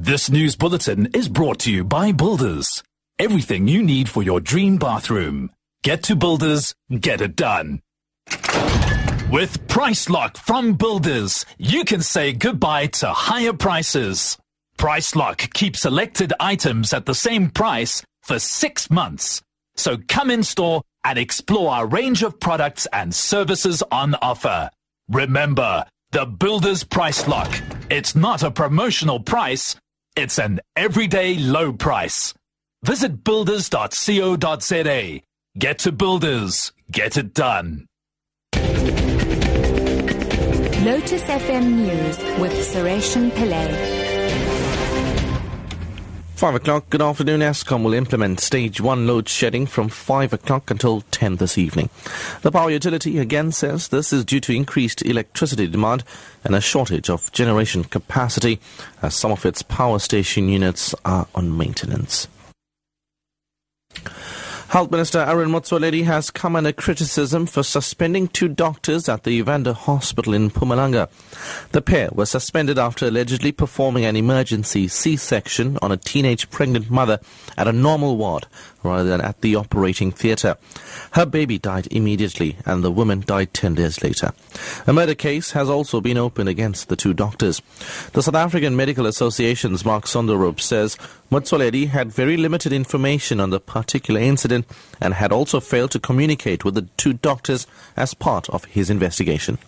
This news bulletin is brought to you by Builders. Everything you need for your dream bathroom. Get to Builders, get it done. With Price Lock from Builders, you can say goodbye to higher prices. Price Lock keeps selected items at the same price for six months. So come in store and explore our range of products and services on offer. Remember, the Builder's Price Lock. It's not a promotional price, it's an everyday low price. Visit builders.co.za. Get to Builders. Get it done. Lotus FM News with Sureshan Pillay. 5 o'clock, good afternoon. Eskom will implement stage 1 load shedding from 5 o'clock until 10 this evening. The power utility again says this is due to increased electricity demand and a shortage of generation capacity as some of its power station units are on maintenance. Health Minister Aaron Motsoaledi has come under criticism for suspending two doctors at the Evander Hospital in Mpumalanga. The pair were suspended after allegedly performing an emergency C-section on a teenage pregnant mother at a normal ward rather than at the operating theatre. Her baby died immediately and the woman died 10 days later. A murder case has also been opened against the two doctors. The South African Medical Association's Mark Sonderup says Motsoaledi had very limited information on the particular incident and had also failed to communicate with the two doctors as part of his investigation.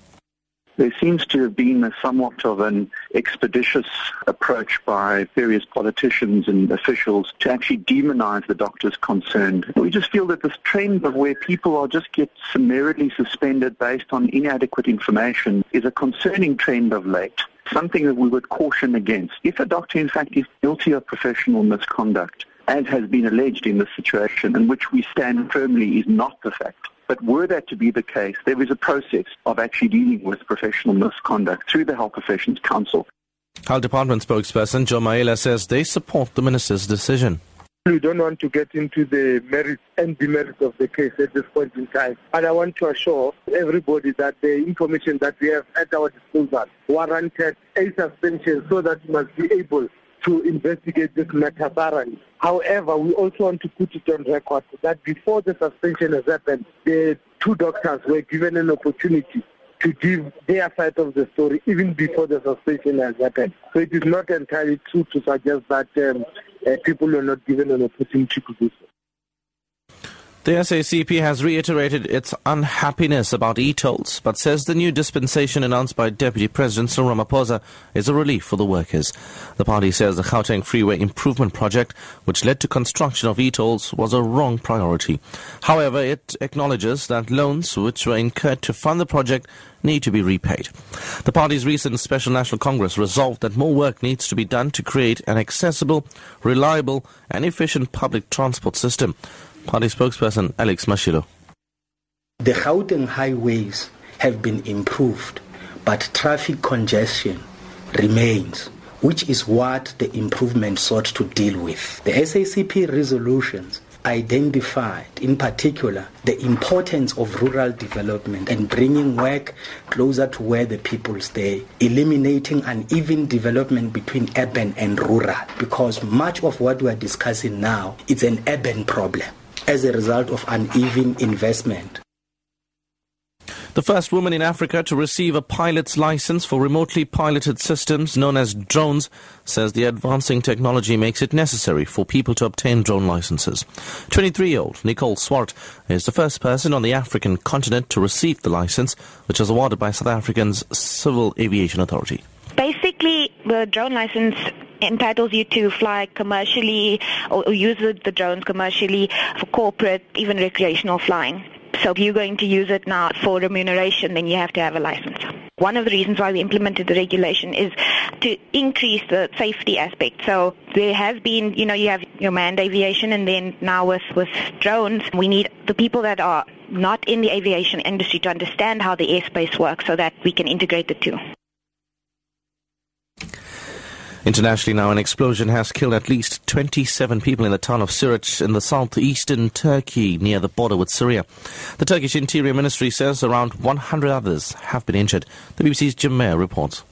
There seems to have been a somewhat of an expeditious approach by various politicians and officials to actually demonize the doctors concerned. We just feel that this trend of where people are just get summarily suspended based on inadequate information is a concerning trend of late something that we would caution against. If a doctor, in fact, is guilty of professional misconduct, as has been alleged in this situation, and which we stand firmly is not the fact, but were that to be the case, there is a process of actually dealing with professional misconduct through the Health Professions Council. Health Department spokesperson Joe Maela says they support the minister's decision. We don't want to get into the merits and demerits of the case at this point in time. But I want to assure everybody that the information that we have at our disposal warranted a suspension so that we must be able to investigate this matter thoroughly. However, we also want to put it on record that before the suspension has happened, the two doctors were given an opportunity to give their side of the story even before the suspension has happened. So it is not entirely true to suggest that um, uh, people were not given an opportunity to do so. The SACP has reiterated its unhappiness about e-tolls, but says the new dispensation announced by Deputy President Cyril Ramaphosa is a relief for the workers. The party says the Gauteng Freeway Improvement Project, which led to construction of e-tolls, was a wrong priority. However, it acknowledges that loans which were incurred to fund the project need to be repaid. The party's recent Special National Congress resolved that more work needs to be done to create an accessible, reliable, and efficient public transport system. Party spokesperson Alex Mashilo. The Gauteng highways have been improved, but traffic congestion remains, which is what the improvement sought to deal with. The SACP resolutions identified in particular the importance of rural development and bringing work closer to where the people stay, eliminating uneven development between urban and rural because much of what we are discussing now is an urban problem as a result of uneven investment. The first woman in Africa to receive a pilot's license for remotely piloted systems known as drones says the advancing technology makes it necessary for people to obtain drone licenses. 23-year-old Nicole Swart is the first person on the African continent to receive the license, which was awarded by South Africa's Civil Aviation Authority. Basically, the drone license entitles you to fly commercially or, use the, the drones commercially for corporate, even recreational flying. So if you're going to use it now for remuneration, then you have to have a license. One of the reasons why we implemented the regulation is to increase the safety aspect. So there has been, you know, you have your manned aviation and then now with, with drones, we need the people that are not in the aviation industry to understand how the airspace works so that we can integrate the two. Internationally now, an explosion has killed at least 27 people in the town of Suruç in the southeastern Turkey near the border with Syria. The Turkish Interior Ministry says around 100 others have been injured. The BBC's Jim Muir reports.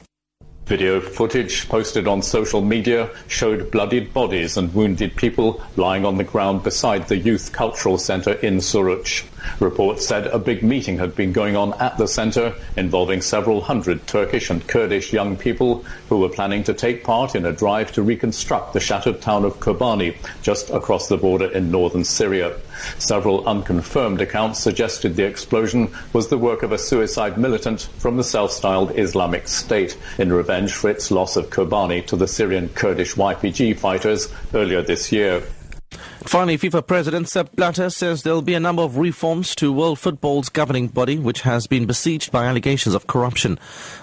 Video footage posted on social media showed bloodied bodies and wounded people lying on the ground beside the Youth Cultural Centre in Suruç. Reports said a big meeting had been going on at the centre involving several hundred Turkish and Kurdish young people who were planning to take part in a drive to reconstruct the shattered town of Kobani just across the border in northern Syria. Several unconfirmed accounts suggested the explosion was the work of a suicide militant from the self-styled Islamic State in revenge for its loss of Kobani to the Syrian Kurdish YPG fighters earlier this year. Finally, FIFA President Sepp Blatter says there will be a number of reforms to world football's governing body, which has been besieged by allegations of corruption.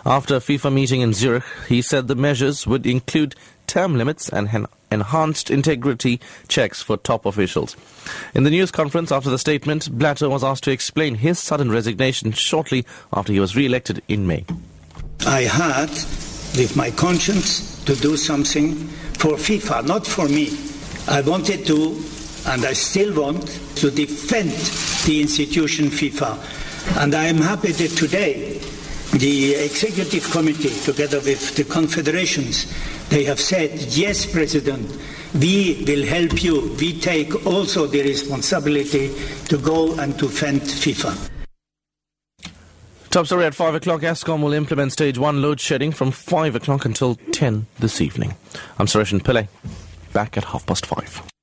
After a FIFA meeting in Zurich, he said the measures would include term limits and en- enhanced integrity checks for top officials. In the news conference after the statement, Blatter was asked to explain his sudden resignation shortly after he was re-elected in May. I had, with my conscience, to do something for FIFA, not for me. I wanted to, and I still want, to defend the institution FIFA. And I am happy that today the executive committee, together with the confederations, they have said, yes, President, we will help you. We take also the responsibility to go and to defend FIFA. Top story at 5 o'clock. Eskom will implement stage 1 load shedding from 5 o'clock until 10 this evening. I'm Suresh Pillay. Back at half past 5.